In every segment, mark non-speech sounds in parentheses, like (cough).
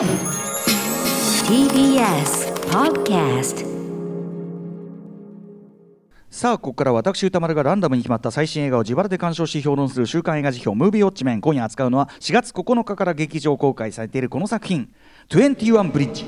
TBS Podcast さあここから私歌丸がランダムに決まった最新映画を自腹で鑑賞し評論する週刊映画辞表「ムービーウォッチメン」今夜扱うのは4月9日から劇場公開されているこの作品「21ブリッジ」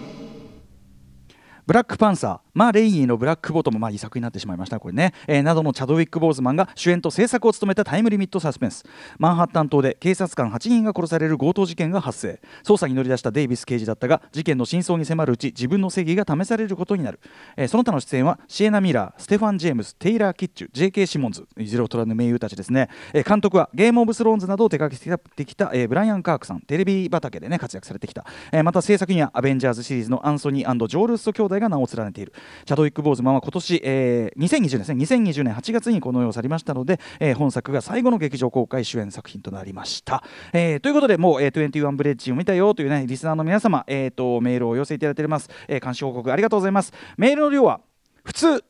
ブラックパンサー、マー・レイニーのブラックボトム、まあ、いい作になってしまいました。これね、えーなどのチャドウィック・ボーズマンが主演と制作を務めたタイムリミットサスペンス。マンハッタン島で警察官8人が殺される強盗事件が発生。捜査に乗り出したデイビス刑事だったが事件の真相に迫るうち自分の正義が試されることになる、えーその他の出演はシエナ・ミラーステファン・ジェームズテイラー・キッチュ J.K. シモンズいずれを取らぬ名優たちですね、えー監督はゲーム・オブ・スローンズなどを手掛けてきた、えーブライアン・カークさんテレビ畑でね活躍されてきた、えーまた制作にはアベンジャーズシリーズのアンソニージョールスト兄弟が名を連ねている。チャドウィック・ボーズマンは今年、えー2020年ですね。2020年8月にこの世を去りましたので、えー本作が最後の劇場公開主演作品となりました、えーということでもう、えー、21ブレッジを見たよというねリスナーの皆様、えー、とメールをお寄せいただいております、えー監視報告ありがとうございます。メールの量は普通。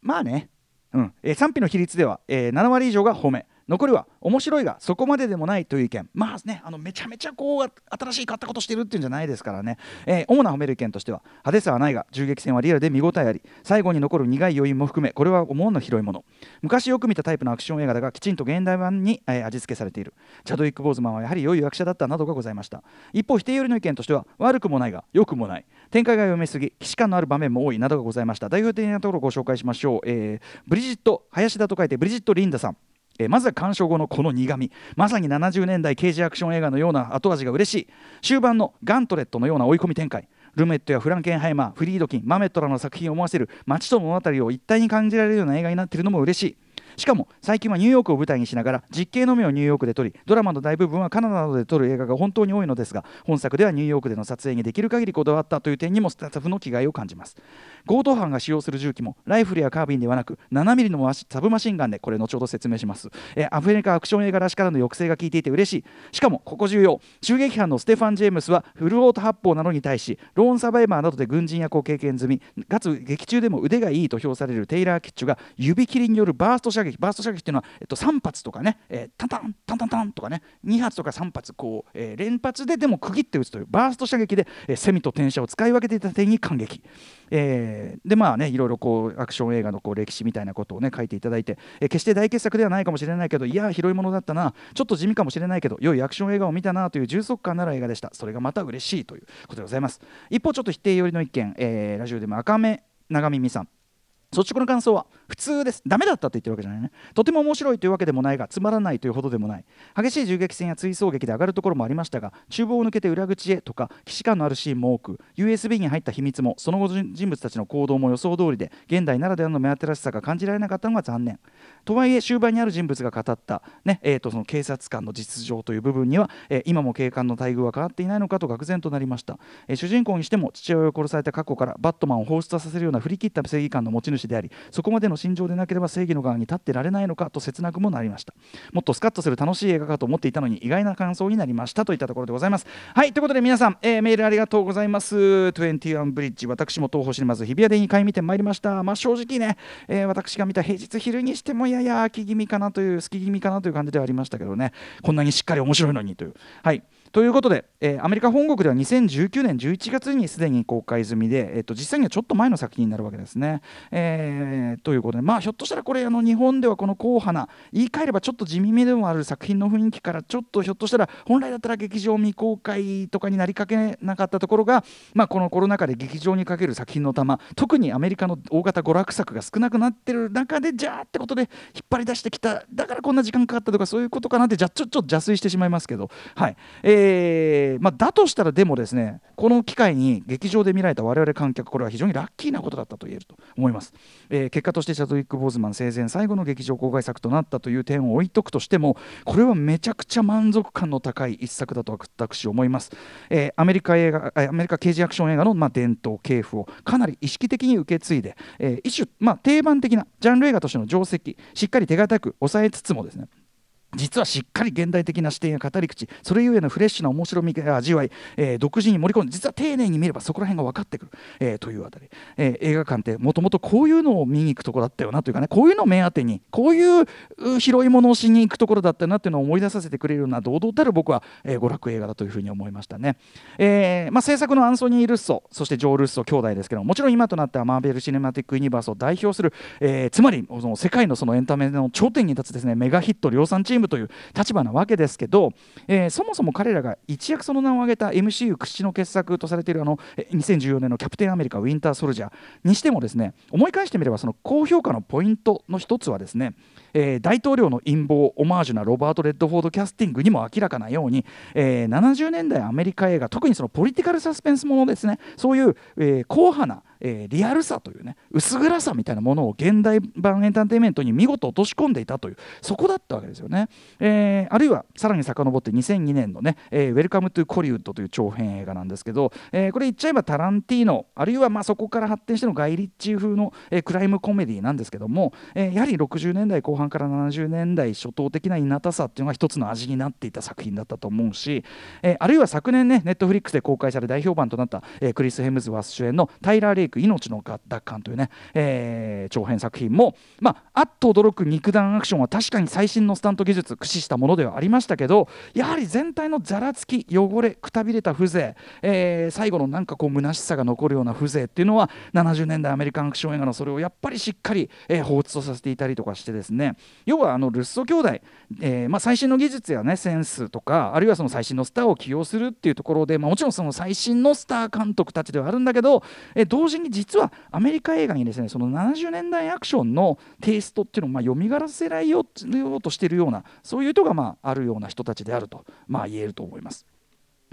まあね。うん。えー賛否の比率では、えー7割以上が褒め。残りは面白いがそこまででもないという意見。まあねあのめちゃめちゃこう新しい買ったことしてるっていうんじゃないですからね、えー主な褒める意見としては派手さはないが銃撃戦はリアルで見応えあり。最後に残る苦い余韻も含めこれは思わぬ広いもの昔よく見たタイプのアクション映画だがきちんと現代版に、えー味付けされている。チャドウィック・ボーズマンはやはり良い役者だったなどがございました。一方否定寄りの意見としては悪くもないが良くもない。展開が読めすぎ既視感のある場面も多いなどがございました。代表的なところをご紹介しましょう、えーブリジット林田と書いてブリジット・リンダさん。えーまずは鑑賞後のこの苦み。まさに70年代刑事アクション映画のような後味が嬉しい。終盤のガントレットのような追い込み展開。ルメットやフランケンハイマーフリードキンマメットらの作品を思わせる街と物語を一体に感じられるような映画になっているのも嬉しい。しかも最近はニューヨークを舞台にしながら実景のみをニューヨークで撮りドラマの大部分はカナダなどで撮る映画が本当に多いのですが本作ではニューヨークでの撮影にできる限りこだわったという点にもスタッフの気概を感じます。強盗犯が使用する銃器もライフルやカービンではなく 7mm のサブマシンガンでこれ後ほど説明します、えアフリカアクション映画らしからの抑制が効いていて嬉しい。しかもここ重要。襲撃犯のステファン・ジェームスはフルオート発砲などに対しローンサバイバーなどで軍人役を経験済みかつ劇中でも腕がいいと評されるテイラー・キッチュが指切りによるバースト射撃バースト射撃っていうのは、えっと、3発とかね、えータンタンタンタンタンとかね2発とか3発こう、えー連発ででも区切って撃つというバースト射撃で、えーセミと転射を使い分けていた点に感激。えーでまあねいろいろこうアクション映画のこう歴史みたいなことをね書いていただいて、えー決して大傑作ではないかもしれないけどいや広いものだったなちょっと地味かもしれないけど良いアクション映画を見たなという充足感のある映画でした。それがまた嬉しいということでございます。一方ちょっと否定寄りの意見、えーラジオでも赤目長耳さん。率直な感想は？普通です。ダメだったと言ってるわけじゃないね。とても面白いというわけでもないがつまらないというほどでもない。激しい銃撃戦や追走劇で上がるところもありましたが厨房を抜けて裏口へとか既視感のあるシーンも多く USB に入った秘密もその後人物たちの行動も予想通りで現代ならではの目新しさが感じられなかったのが残念。とはいえ終盤にある人物が語った、ねえー、とその警察官の実情という部分には、えー今も警官の待遇は変わっていないのかと愕然となりました、えー主人公にしても父親を殺された過去からバットマンを放出させるような振り切った正義感の持ち主でありそこまでの心情でなければ正義の側に立ってられないのかと切なくもなりました。もっとスカッとする楽しい映画かと思っていたのに意外な感想になりましたといったところでございます。はいということで皆さん、えーメールありがとうございます。21ブリッジ私も東宝シネマズ日比谷で2回見てまいりました。まあ正直ね、えー私が見た平日昼にしてもやや秋気味かなという好き気味かなという感じではありましたけどね。こんなにしっかり面白いのにという。はい。ということで、えーアメリカ本国では2019年11月にすでに公開済みで、えっと実際にはちょっと前の作品になるわけですね。えーということで、まあ、ひょっとしたらこれあの日本ではこの硬派な言い換えればちょっと地味めでもある作品の雰囲気からちょっとひょっとしたら本来だったら劇場未公開とかになりかけなかったところが、まあ、このコロナ禍で劇場にかける作品の玉特にアメリカの大型娯楽作が少なくなってる中でじゃあってことで引っ張り出してきただからこんな時間かかったとかそういうことかなってじゃちょちょっと邪推してしまいますけど、はいえーまあ、だとしたらでもですねこの機会に劇場で見られた我々観客これは非常にラッキーなことだったと言えると思います、えー結果としてチャドウィック・ボーズマン生前最後の劇場公開作となったという点を置いとくとしてもこれはめちゃくちゃ満足感の高い一作だと私思います、えーアメリカ映画アメリカ刑事アクション映画の、まあ、伝統系譜をかなり意識的に受け継いで、えー一種、まあ、定番的なジャンル映画としての定石しっかり手堅く抑えつつもですね実はしっかり現代的な視点や語り口それゆえのフレッシュな面白みや味わい、えー、独自に盛り込んで実は丁寧に見ればそこら辺が分かってくる、えー、というあたり、えー、映画館ってもともとこういうのを見に行くところだったよなというかねこういうのを目当てにこういう広いものをしに行くところだったなっていうのを思い出させてくれるような堂々たる僕は、えー、娯楽映画だというふうに思いましたね、えーまあ、制作のアンソニー・ルッソそしてジョー・ルッソ兄弟ですけどももちろん今となってはマーベル・シネマティック・ユニバースを代表する、えー、つまりその世界のそのエンタメの頂点に立つですねメガヒット量産チーム。という立場なわけですけど、えー、そもそも彼らが一躍その名を挙げた MCU 屈指の傑作とされているあの2014年の「キャプテンアメリカウィンター・ソルジャー」にしてもですね思い返してみればその高評価のポイントの一つはですね、えー、大統領の陰謀オマージュなロバート・レッドフォードキャスティングにも明らかなように、えー、70年代アメリカ映画特にそのポリティカルサスペンスものですねそういう、えー、硬派なえー、リアルさというね薄暗さみたいなものを現代版エンターテインメントに見事落とし込んでいたというそこだったわけですよね、えー、あるいはさらに遡って2002年のね「えー、ウェルカム・トゥ・コリンウッド」という長編映画なんですけど、えー、これ言っちゃえばタランティーノあるいはまあそこから発展してのガイ・リッチー風の、えー、クライムコメディなんですけども、えー、やはり60年代後半から70年代初頭的ないなたさっていうのが一つの味になっていた作品だったと思うし、えー、あるいは昨年ねネットフリックスで公開され大評判となった、えー、クリス・ヘムズワース主演のタイラー・レイク命の奪還というね、えー、長編作品も、まあ、あっと驚く肉弾アクションは確かに最新のスタント技術駆使したものではありましたけどやはり全体のざらつき汚れくたびれた風情、えー、最後のなんかこう虚しさが残るような風情っていうのは70年代アメリカンアクション映画のそれをやっぱりしっかり、えー、放出とさせていたりとかしてですね。要はあのルッソ兄弟、えーまあ、最新の技術やねセンスとかあるいはその最新のスターを起用するっていうところで、まあ、もちろんその最新のスター監督たちではあるんだけど、えー、同時に実はアメリカ映画にですねその70年代アクションのテイストっていうのをまあ蘇らせられようとしているようなそういう意図がまああるような人たちであるとまあ言えると思います。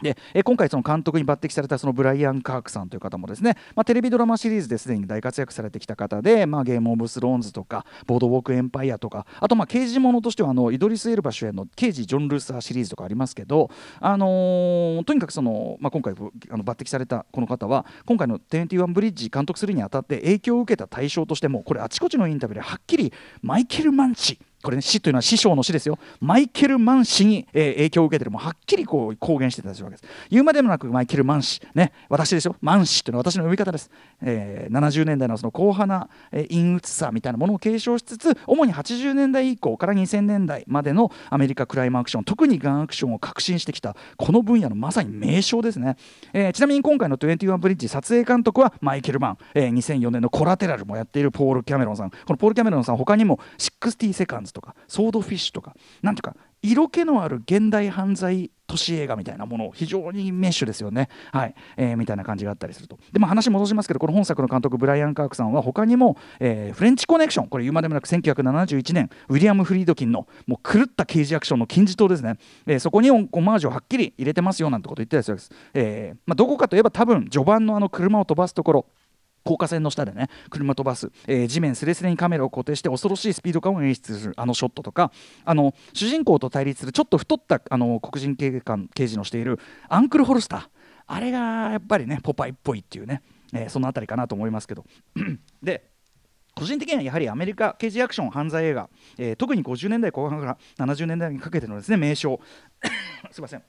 でえ今回その監督に抜擢されたそのブライアン・カークさんという方もですね、まあ、テレビドラマシリーズですでに大活躍されてきた方で、まあ、ゲーム・オブ・スローンズとかボードウォーク・エンパイアとかあとまあ刑事ものとしてはあのイドリス・エルバ主演の刑事ジョン・ルーサーシリーズとかありますけど、あのー、とにかくその、まあ、今回あの抜擢されたこの方は今回の21ブリッジ監督するにあたって影響を受けた対象としてもこれあちこちのインタビューではっきりマイケル・マンチこれね死というのは師匠の死ですよ。マイケル・マン氏に、えー、影響を受けてる。もうはっきりこう公言してたわけです。言うまでもなくマイケル・マン氏ね。私ですよ。マン氏というのは私の呼び方です、えー、70年代のその硬派な、えー、陰鬱さみたいなものを継承しつつ主に80年代以降から2000年代までのアメリカクライムアクション特にガンアクションを革新してきたこの分野のまさに名称ですね、えー、ちなみに今回の21ブリッジ撮影監督はマイケル・マン、えー、2004年のコラテラルもやっているポール・キャメロンさん。このポール・キャメロンさん他にも60セカンズとかソードフィッシュとかなんていうか色気のある現代犯罪都市映画みたいなものを非常にメッシュですよね、はい。えー、みたいな感じがあったりすると。でも話戻しますけどこの本作の監督ブライアン・カークさんは他にも、えー、フレンチコネクション。これ言うまでもなく1971年ウィリアム・フリードキンのもう狂った刑事アクションの金字塔ですね、えー、そこにオマージュをはっきり入れてますよなんてこと言ってたりするんです、えーまあ、どこかといえば多分序盤のあの車を飛ばすところ高架線の下でね車飛ばす、えー、地面すれすれにカメラを固定して恐ろしいスピード感を演出するあのショットとかあの主人公と対立するちょっと太ったあの黒人警官刑事のしているアンクル・ホルスター。あれがやっぱりねポパイっぽいっていうね、えー、その辺りかなと思いますけど。(clears throat) で個人的にはやはりアメリカ刑事アクション犯罪映画、えー、特に50年代後半から70年代にかけてのですね名称。(coughs) すいません。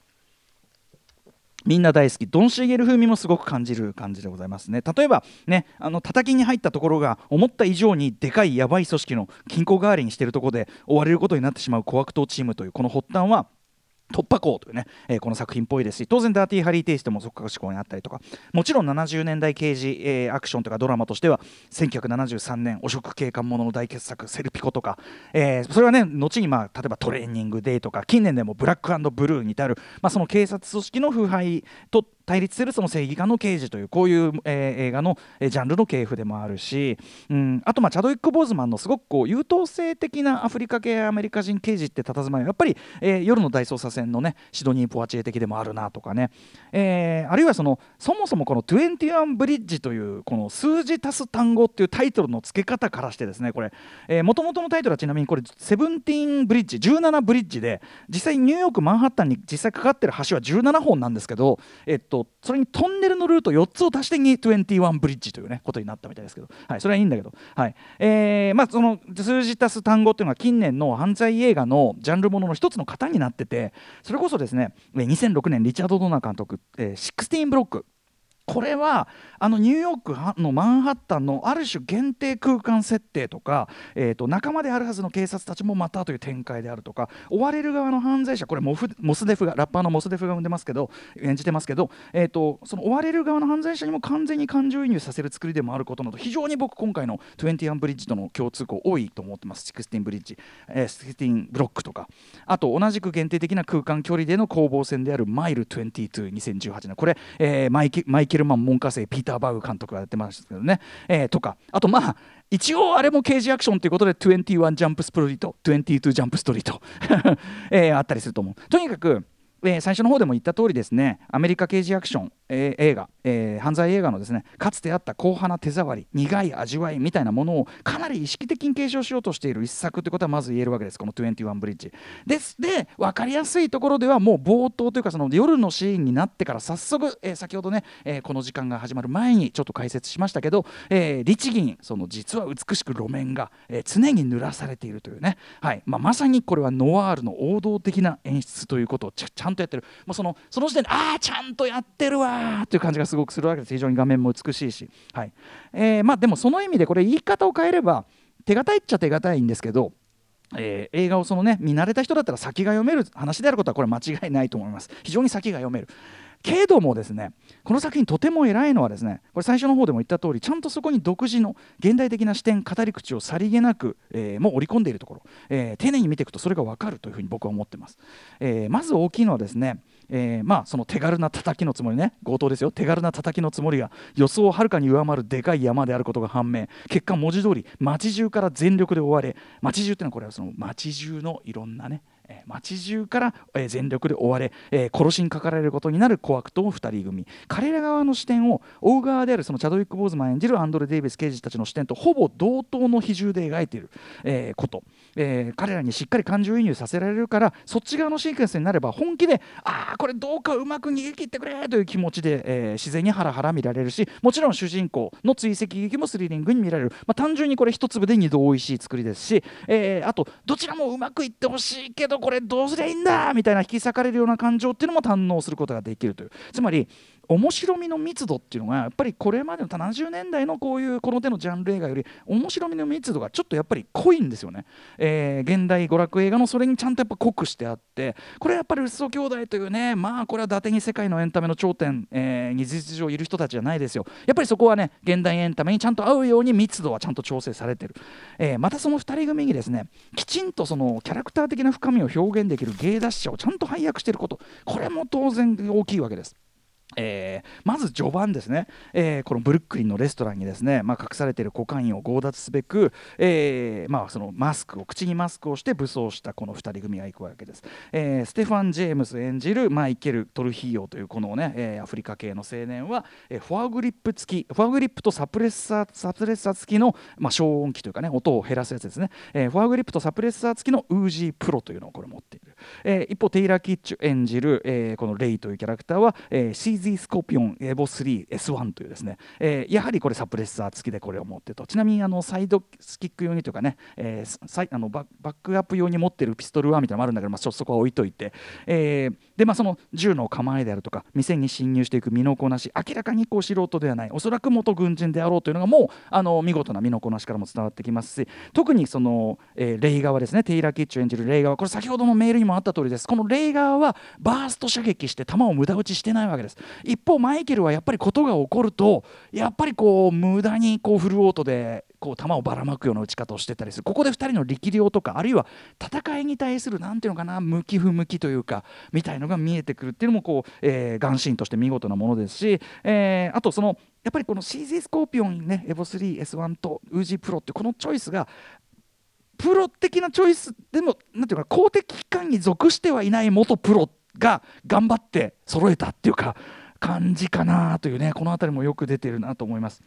みんな大好き。ドン・シーゲル風味もすごく感じる感じでございますね。例えばねあの叩きに入ったところが思った以上にでかいやばい組織の金庫代わりにしているところで追われることになってしまう小悪党チームというこの発端は突破口というね、えー、この作品っぽいですし当然ダーティーハリーテイストも即格思考にあったりとか。もちろん70年代刑事、えー、アクションとかドラマとしては1973年汚職警官ものの大傑作「セルピコ」とか、えー、それはね後に、まあ、例えばトレーニングデーとか近年でもブラックブルーに至る、まあ、その警察組織の腐敗と対立するその正義感の刑事というこういう、えー、映画の、えー、ジャンルの系譜でもあるし、うん、あとまあチャドウィック・ボーズマンのすごくこう優等生的なアフリカ系アメリカ人刑事って佇まいはやっぱり、えー、夜の大捜査線のねシドニー・ポワチエ的でもあるなとかね、えー、あるいはそのそもそもこの21ブリッジというこの数字足す単語っていうタイトルの付け方からしてですねこれ。もともとのタイトルはちなみにこれセブンティーンブリッジ17ブリッジで実際ニューヨークマンハッタンに実際かかってる橋は17本なんですけどえっととそれにトンネルのルート4つを足してに21ブリッジというねことになったみたいですけど、はい、それはいいんだけど、はい。えーまあ、その数字足す単語っていうのは近年の犯罪映画のジャンルものの一つの型になっててそれこそですね2006年リチャード・ドナー監督「えー、16ブロック」これはあのニューヨークのマンハッタンのある種限定空間設定とか、えー、と仲間であるはずの警察たちもまたという展開であるとか追われる側の犯罪者これモフモスデフがラッパーのモスデフが生んでますけど演じてますけど、えー、とその追われる側の犯罪者にも完全に感情移入させる作りでもあることなど非常に僕今回の21ブリッジとの共通項多いと思ってます。16ブリッジ、えー、16ブロックとか。あと同じく限定的な空間距離での攻防戦であるマイル222018年これ、えー、マイケマイケルマン門下生ピーター・バグ監督がやってましたけどね、えー、とか。あとまあ一応あれも刑事アクションということで21ジャンプストリート22ジャンプストリート、(laughs) えー、あったりすると思う。とにかくえー、最初の方でも言った通りですねアメリカ刑事アクション、えー、映画、えー、犯罪映画のですねかつてあった硬派な手触り苦い味わいみたいなものをかなり意識的に継承しようとしている一作ということはまず言えるわけですこの21ブリッジ。です。で分かりやすいところではもう冒頭というかその夜のシーンになってから早速、えー、先ほどね、え、この時間が始まる前にちょっと解説しましたけど、えー、律儀にその実は美しく路面が、え、常に濡らされているというね、はい。まあ、まさにこれはノワールの王道的な演出ということをちゃんとやってる。もうそのその時点でああちゃんとやってるわっていう感じがすごくするわけです。非常に画面も美しいし、はい。えー、まあ、でもその意味でこれ言い方を変えれば手堅いっちゃ手堅いんですけどえー、映画をそのね見慣れた人だったら先が読める話であることはこれ間違いないと思います。非常に先が読める。けどもですねこの作品とても偉いのはですねこれ最初の方でも言った通りちゃんとそこに独自の現代的な視点語り口をさりげなく、えー、もう織り込んでいるところ、えー、丁寧に見ていくとそれが分かるというふうに僕は思ってます、え、まず大きいのはですねえー、まあその手軽な叩きのつもりね。強盗ですよ。手軽な叩きのつもりが予想をはるかに上回るでかい山であることが判明。結果文字通り街中から全力で追われ街中っていうのはこれはその街中のいろんなねえ街中から、全力で追われ、殺しにかかられることになる小悪党2人組。彼ら側の視点を追う側であるそのチャドウィック・ボーズマン演じるアンドレ・デイビス刑事たちの視点とほぼ同等の比重で描いている、えこと、え彼らにしっかり感情移入させられるからそっち側のシークエンスになれば本気でああこれどうかうまく逃げ切ってくれという気持ちで、え自然にハラハラ見られるしもちろん主人公の追跡劇もスリリングに見られる、まあ、単純にこれ一粒で二度おいしい作りですし、えー、あとどちらもうまくいってほしいけどこれどうすりゃいいんだみたいな引き裂かれるような感情っていうのも堪能することができるという。つまり面白みの密度っていうのがやっぱりこれまでの70年代のこういうこの手のジャンル映画より面白みの密度がちょっとやっぱり濃いんですよね、えー、現代娯楽映画のそれにちゃんとやっぱ濃くしてあってこれはやっぱりウッソ兄弟というねまあこれは伊達に世界のエンタメの頂点、えー、に事実上いる人たちじゃないですよ。やっぱりそこはね現代エンタメにちゃんと合うように密度はちゃんと調整されてる、えー、またその2人組にですねきちんとそのキャラクター的な深みを表現できる芸達者をちゃんと配役していること。これも当然大きいわけです。えー、まず序盤ですね、えー、このブルックリンのレストランにですね、まあ、隠されているコカインを強奪すべく、えーまあ、そのマスクを口にマスクをして武装したこの2人組が行くわけです、えー、ステファン・ジェームス演じるマイケル・トルヒーヨというこのね、えー、アフリカ系の青年は、えー、フォアグリップ付きフォアグリップとサプレッサーサプレッサー付きの、まあ、消音器というかね音を減らすやつですね、えー、フォアグリップとサプレッサー付きのウージープロというのをこれ持っている、えー、一方テイラー・キッチュ演じる、えー、このレイというキャラクターは、えー、シーズー・スコピオンエボ 3S1 というですね、えー、やはりこれサプレッサー付きでこれを持ってと。ちなみにあのサイドスキック用にというかね、えー、あのバックアップ用に持ってるピストルはみたいなのもあるんだけど、まあ、そこは置いといて、えー、でまあその銃の構えであるとか店に侵入していく身のこなし明らかにこう素人ではないおそらく元軍人であろうというのがもうあの見事な身のこなしからも伝わってきますし特にその、えー、レイ側ですねテイラー・キッチュ演じるレイ側これ先ほどのメールにもあった通りです。このレイ側はバースト射撃して弾を無駄撃ちしてないわけです。一方マイケルはやっぱりことが起こるとやっぱりこう無駄にこうフルオートでこう球をばらまくような打ち方をしてたりするここで2人の力量とかあるいは戦いに対する何ていうのかな向き不向きというかみたいのが見えてくるっていうのもこう、えー、ガンシーンとして見事なものですし、えー、あとそのやっぱりこの CZ スコーピオンねエボ 3S1 とウージープロってこのチョイスがプロ的なチョイスでもなんていうか公的機関に属してはいない元プロが頑張って揃えたっていうか感じかなというねこの辺りもよく出てるなと思います。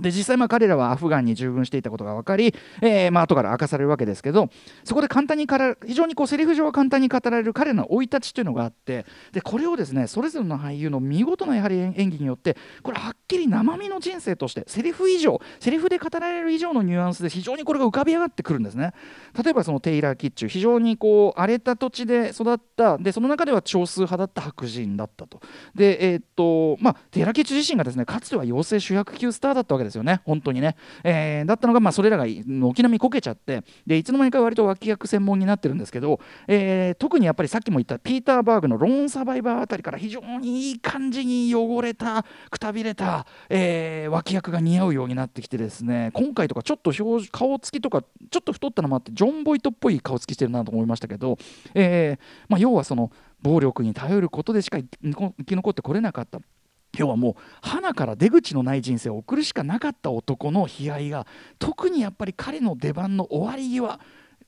で実際まあ彼らはアフガンに従軍していたことが分かり、えー、まあ後から明かされるわけですけどそこで簡単にから非常にこうセリフ上は簡単に語られる彼の生い立ちというのがあってでこれをですねそれぞれの俳優の見事なやはり演技によってこれはっきり生身の人生としてセリフ以上セリフで語られる以上のニュアンスで非常にこれが浮かび上がってくるんですね。例えばそのテイラー・キッチュ非常にこう荒れた土地で育ったでその中では少数派だった白人だったと。でえー、っとまあテイラー・キッチュ自身がですねかつては養成主役級スターだったわけですよね。本当にね、えー、だったのが、まあ、それらが軒並みこけちゃってでいつの間にか割と脇役専門になってるんですけど、えー、特にやっぱりさっきも言ったピーター・バーグのローンサバイバーあたりから非常にいい感じに汚れたくたびれた、えー、脇役が似合うようになってきてですね。今回とかちょっと表顔つきとかちょっと太ったのもあってジョン・ボイトっぽい顔つきしてるなと思いましたけど、えーまあ、要はその暴力に頼ることでしか生き残ってこれなかった。要はもう花から出口のない人生を送るしかなかった男の悲哀が特にやっぱり彼の出番の終わり際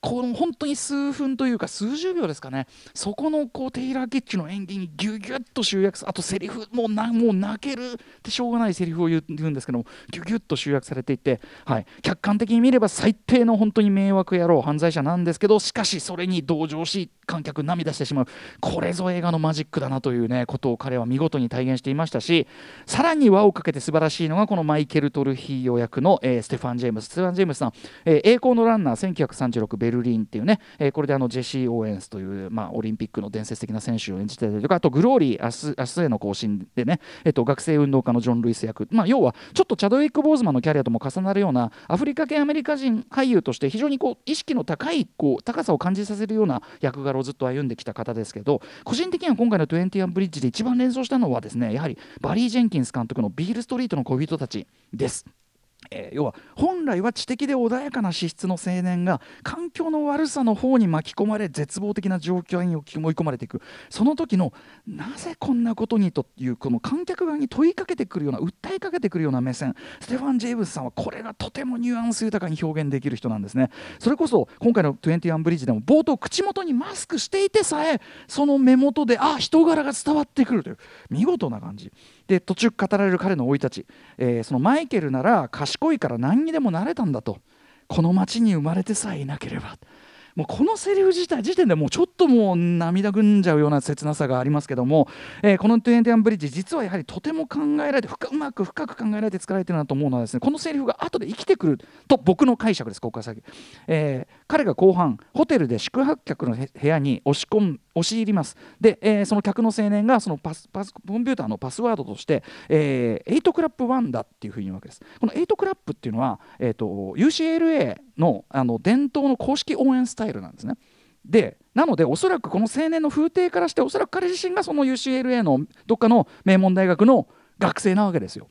この本当に数分というか数十秒ですかね。そこのこうテイラー・ケッチの演技にギュギュッと集約あとセリフもうなもう泣けるってしょうがないセリフを言うんですけどもギュギュッと集約されていて、はい、客観的に見れば最低の本当に迷惑野郎犯罪者なんですけどしかしそれに同情し観客涙してしまう。これぞ映画のマジックだなというねことを彼は見事に体現していましたしさらに輪をかけて素晴らしいのがこのマイケル・トルヒーヨ役の、えー、ステファン・ジェームスステファン・ジェームスさん、えー、栄光のランナー1936ベルルリンっていうね、えー、これであのジェシー・オーエンスという、まあ、オリンピックの伝説的な選手を演じてたりとかあとグローリー明日明日への行進でね、えー、と学生運動家のジョン・ルイス役、まあ、要はちょっとチャドウィック・ボーズマンのキャリアとも重なるようなアフリカ系アメリカ人俳優として非常にこう意識の高いこう高さを感じさせるような役柄をずっと歩んできた方ですけど個人的には今回の「21ブリッジ」で一番連想したのはですねやはりバリー・ジェンキンス監督の「ビール・ストリートの恋人たち」です。えー、要は本来は知的で穏やかな資質の青年が環境の悪さの方に巻き込まれ絶望的な状況に追い込まれていく。その時のなぜこんなことにというこの観客側に問いかけてくるような訴えかけてくるような目線。ステファン・ジェームスさんはこれがとてもニュアンス豊かに表現できる人なんですね。それこそ今回の「21ブリッジ」でも冒頭口元にマスクしていてさえその目元であ人柄が伝わってくるという見事な感じ。で途中語られる彼の生い立ち、えー、そのマイケルなら賢いから何にでもなれたんだと。この町に生まれてさえいなければ。もうこのセリフ自体時点でもうちょっともう涙ぐんじゃうような切なさがありますけども、えー、この「トゥエンティアンブリッジ」実はやはりとても考えられてうまく深く考えられて作られてるなと思うのはですねこのセリフが後で生きてくると僕の解釈ですここから先、えー、彼が後半ホテルで宿泊客の部屋に押し込む押し入ります。で、えー、その客の青年がそのパスパスコンピューターのパスワードとして、えー、8クラップ1だっていうふうに言うわけです。この8クラップっていうのは、えーと、UCLA のあの伝統の公式応援スタイルなんですね。でなのでおそらくこの青年の風景からしておそらく彼自身がその UCLA のどっかの名門大学の学生なわけですよ。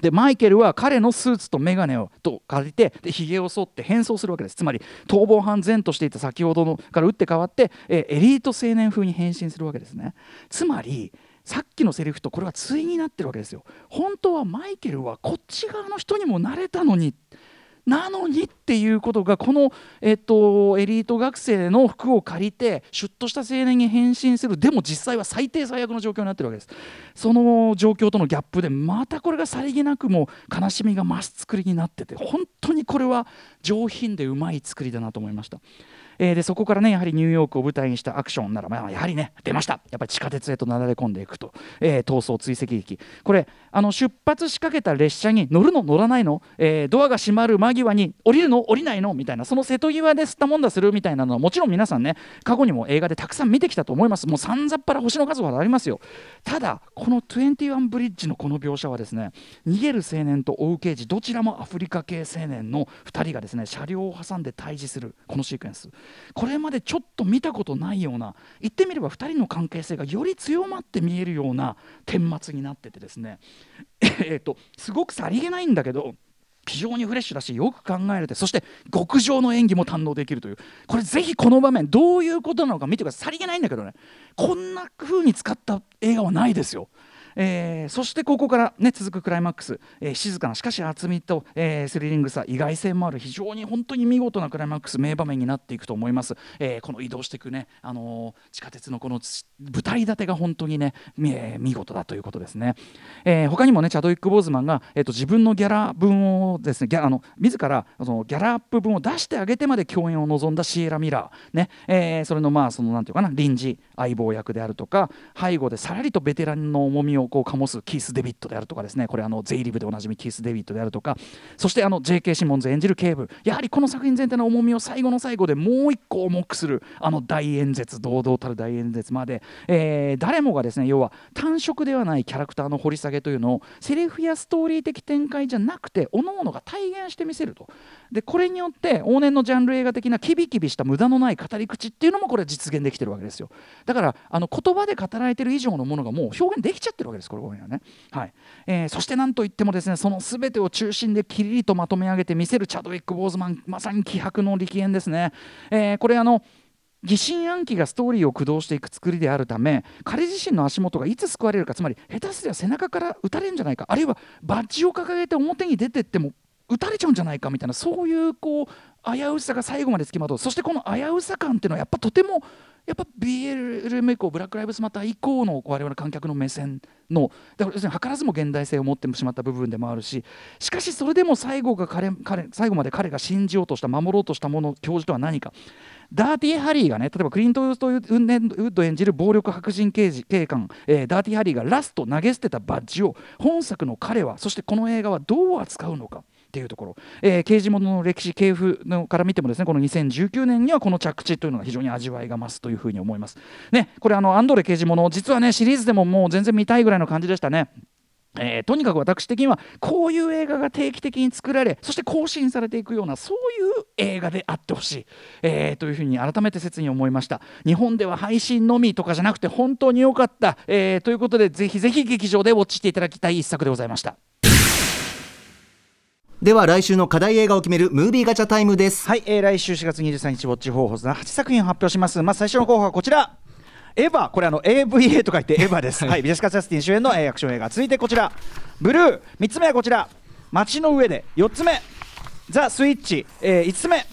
でマイケルは彼のスーツと眼鏡をと借りてで髭を剃って変装するわけです。つまり逃亡犯前としていた先ほどのから打って変わってえエリート青年風に変身するわけですね。つまりさっきのセリフとこれは対になってるわけですよ。本当はマイケルはこっち側の人にもなれたのになのにっていうことがこの、えっと、エリート学生の服を借りてシュッとした青年に変身するでも実際は最低最悪の状況になってるわけですその状況とのギャップでまたこれがさりげなくも悲しみが増す作りになってて本当にこれは上品でうまい作りだなと思いました。えー、でそこからねやはりニューヨークを舞台にしたアクションなら、まあ、やはりね出ました。やっぱり地下鉄へとなだれ込んでいくと、えー、逃走追跡劇。これあの出発しかけた列車に乗るの乗らないの、えー、ドアが閉まる間際に降りるの降りないの？みたいなその瀬戸際で吸ったもんだするみたいなのはもちろん皆さんね過去にも映画でたくさん見てきたと思います。もうさんざっぱら星の数ほどありますよ。ただこの21ブリッジのこの描写はですね逃げる青年と追う刑事どちらもアフリカ系青年の2人がですね車両を挟んで対峙するこのシークエンス。これまでちょっと見たことないような言ってみれば2人の関係性がより強まって見えるような顛末になっててですね。(laughs) えっとすごくさりげないんだけど非常にフレッシュだしよく考えれてそして極上の演技も堪能できるという。これぜひこの場面どういうことなのか見てください。さりげないんだけどね。こんな風に使った映画はないですよ。えーそしてここから、ね、続くクライマックス、えー静かなしかし厚みと、えースリリングさ意外性もある非常に本当に見事なクライマックス名場面になっていくと思います、えーこの移動していくね、あの地下鉄のこの舞台立てが本当にね、え見事だということですね、えー他にもねチャドウィック・ボーズマンが、えー、と自分のギャラ分をですねギャあの自らそのギャラアップ分を出してあげてまで共演を望んだシエラ・ミラー、ね。えーそれのまあそのなんていうかな臨時相棒役であるとか背後でさらりとベテランの重みをこう醸すキース・デビットであるとかですねこれあのゼイリブでおなじみキース・デビットであるとかそしてあの J.K. シモンズ演じる警部やはりこの作品全体の重みを最後の最後でもう一個重くするあの大演説堂々たる大演説まで、えー誰もがですね要は単色ではないキャラクターの掘り下げというのをセリフやストーリー的展開じゃなくて各々が体現してみせるとでこれによって往年のジャンル映画的なキビキビした無駄のない語り口っていうのもこれ実現できてるわけですよだからあの言葉で語られてる以上のものがもう表現できちゃってるわけです。これこれはね、はい。えーそしてなんといってもですねその全てを中心できりりとまとめ上げてみせるチャドウィック・ボーズマンまさに気迫の力演ですね、えーこれあの疑心暗鬼がストーリーを駆動していく作りであるため彼自身の足元がいつ救われるかつまり下手すりゃ背中から撃たれるんじゃないかあるいはバッジを掲げて表に出てっても撃たれちゃうんじゃないかみたいなそういうこう危うさが最後までつきまとう。そしてこの危うさ感っていうのはやっぱとてもやっぱ BLM 以降ブラック・ライブズ・マター以降の我々の観客の目線のだから要するに図らずも現代性を持ってしまった部分でもあるししかしそれでも最後が彼彼最後まで彼が信じようとした守ろうとしたもの教授とは何かダーティー・ハリーがね例えばクリント・ウッド演じる暴力白人刑事警官、えーダーティー・ハリーがラスト投げ捨てたバッジを本作の彼はそしてこの映画はどう扱うのか。っていうところ、えー刑事物の歴史系譜のから見てもですねこの2019年にはこの着地というのが非常に味わいが増すというふうに思います。ねこれあのアンドレ刑事物実はねシリーズでももう全然見たいぐらいの感じでしたね。えーとにかく私的にはこういう映画が定期的に作られそして更新されていくようなそういう映画であってほしい、えーというふうに改めて切に思いました。日本では配信のみとかじゃなくて本当に良かった、えーということでぜひぜひ劇場でウォッチしていただきたい一作でございました。では来週の課題映画を決めるムービーガチャタイムです。はい、えー来週4月23日ウォッチ候補の8作品を発表します。まず最初の候補はこちら。エヴァ。これあの AVA と書いて (laughs) エヴァです、はい、ジェシカ・チャステイン主演の、えーアクション映画。続いてこちら。ブルー。3つ目はこちら。街の上で。4つ目。ザ・スイッチ、え5つ目。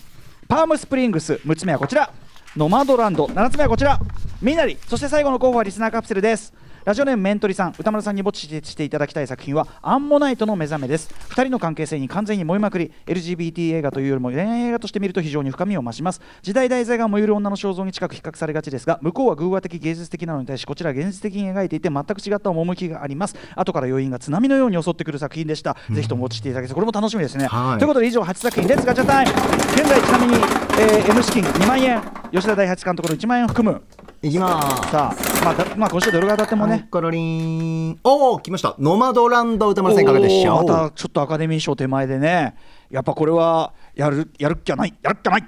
パームスプリングス。6つ目はこちら。ノマドランド。7つ目はこちら。ミナリそして最後の候補はリスナーカプセルですラジオネームメントリさん宇多丸さんにウォッチしていただきたい作品はアンモナイトの目覚めです。2人の関係性に完全に燃えまくり LGBT 映画というよりも恋愛映画として見ると非常に深みを増します。時代題材が燃ゆる女の肖像に近く比較されがちですが向こうは寓話的芸術的なのに対しこちらは現実的に描いていて全く違った趣があります。後から余韻が津波のように襲ってくる作品でした、ぜひともウォッチしていただきこれも楽しみです。ね、はい。ということで以上8作品レッツガチャタイム。現在ちなみに、えー M 資金2万円。吉田大八監督の1万円を含む。いきます。さあ、まあだまあ、今週どれが当たってもね。コロリンおお来ました。ノマドランド宇多丸さんいかがでしょう？またちょっとアカデミー賞手前でね。やっぱこれはやるやるっきゃないやるっきゃない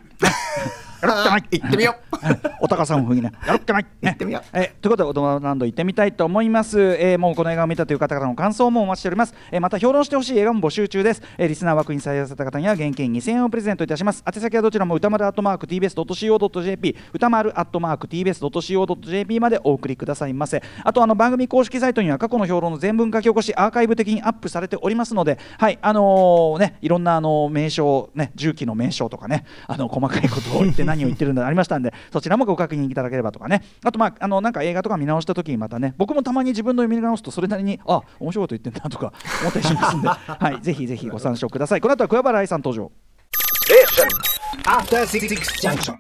やるっきゃ (laughs) ない。行ってみよう。お高さん風にね。やるっきゃない、ね、行ってみよう。えということでオドマランド行ってみたいと思います、えーもうこの映画を見たという方からの感想もお待ちしております、えーまた評論してほしい映画も募集中です、えーリスナー枠に採用された方には現金2000円をプレゼントいたします。宛先はどちらも歌丸アットマーク TBS.CO.JP 歌丸アットマーク TBS.CO.JP までお送りくださいませ。あとあの番組公式サイトには過去の評論の全文書き起こしアーカイブ的にアップされておりますのではいあのーねいろんなあの名称ね重機の名称とかねあの細かいことを言って何を言ってるんだありましたんでそちらもご確認いただければとかね。あとまああのなんか映画とか見直した時にまたね僕もたまに自分の読み直すとそれなりにあ面白いこと言ってんだとか (laughs) 思ったりしますんで。(laughs) はいぜひぜひご参照ください。この後は桑原愛さん登場。After Six Junction.